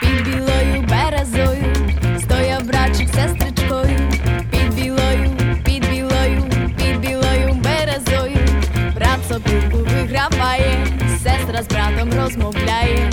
Під білою березою стояв братчик сестричкою, під білою, під білою, під білою березою, брат сопілку виграває, сестра з братом розмовляє,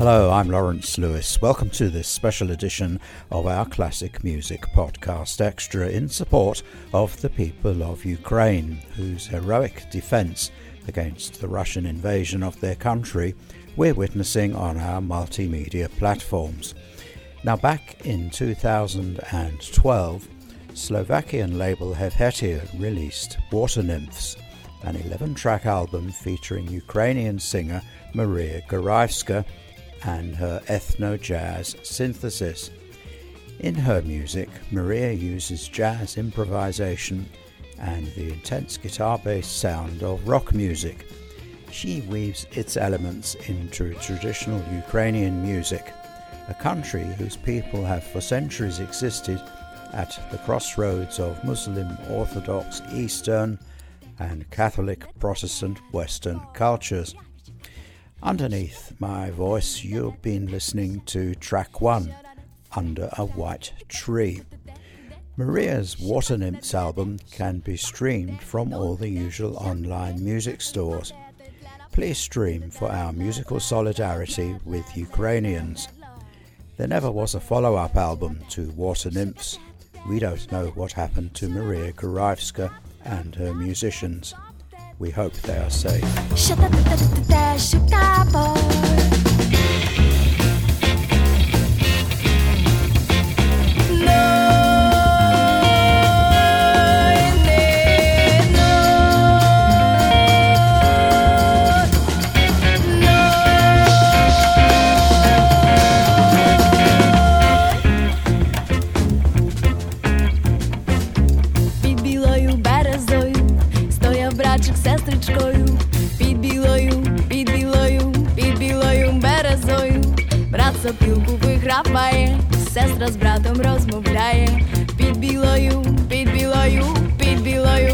Hello, I'm Lawrence Lewis. Welcome to this special edition of our classic music podcast extra in support of the people of Ukraine, whose heroic defense against the Russian invasion of their country we're witnessing on our multimedia platforms. Now, back in 2012, Slovakian label Hevhetia released Water Nymphs, an 11 track album featuring Ukrainian singer Maria Gorivska and her ethno jazz synthesis. In her music, Maria uses jazz improvisation and the intense guitar based sound of rock music. She weaves its elements into traditional Ukrainian music, a country whose people have for centuries existed at the crossroads of Muslim Orthodox Eastern and Catholic Protestant Western cultures. Underneath my voice, you've been listening to track one, Under a White Tree. Maria's Water Nymphs album can be streamed from all the usual online music stores. Please stream for our musical solidarity with Ukrainians. There never was a follow up album to Water Nymphs. We don't know what happened to Maria Gorivska and her musicians. We hope they are safe. З сестричкою, під білою, під білою, під білою березою. Брат сопілку виграває, сестра з братом розмовляє, під білою, під білою, під білою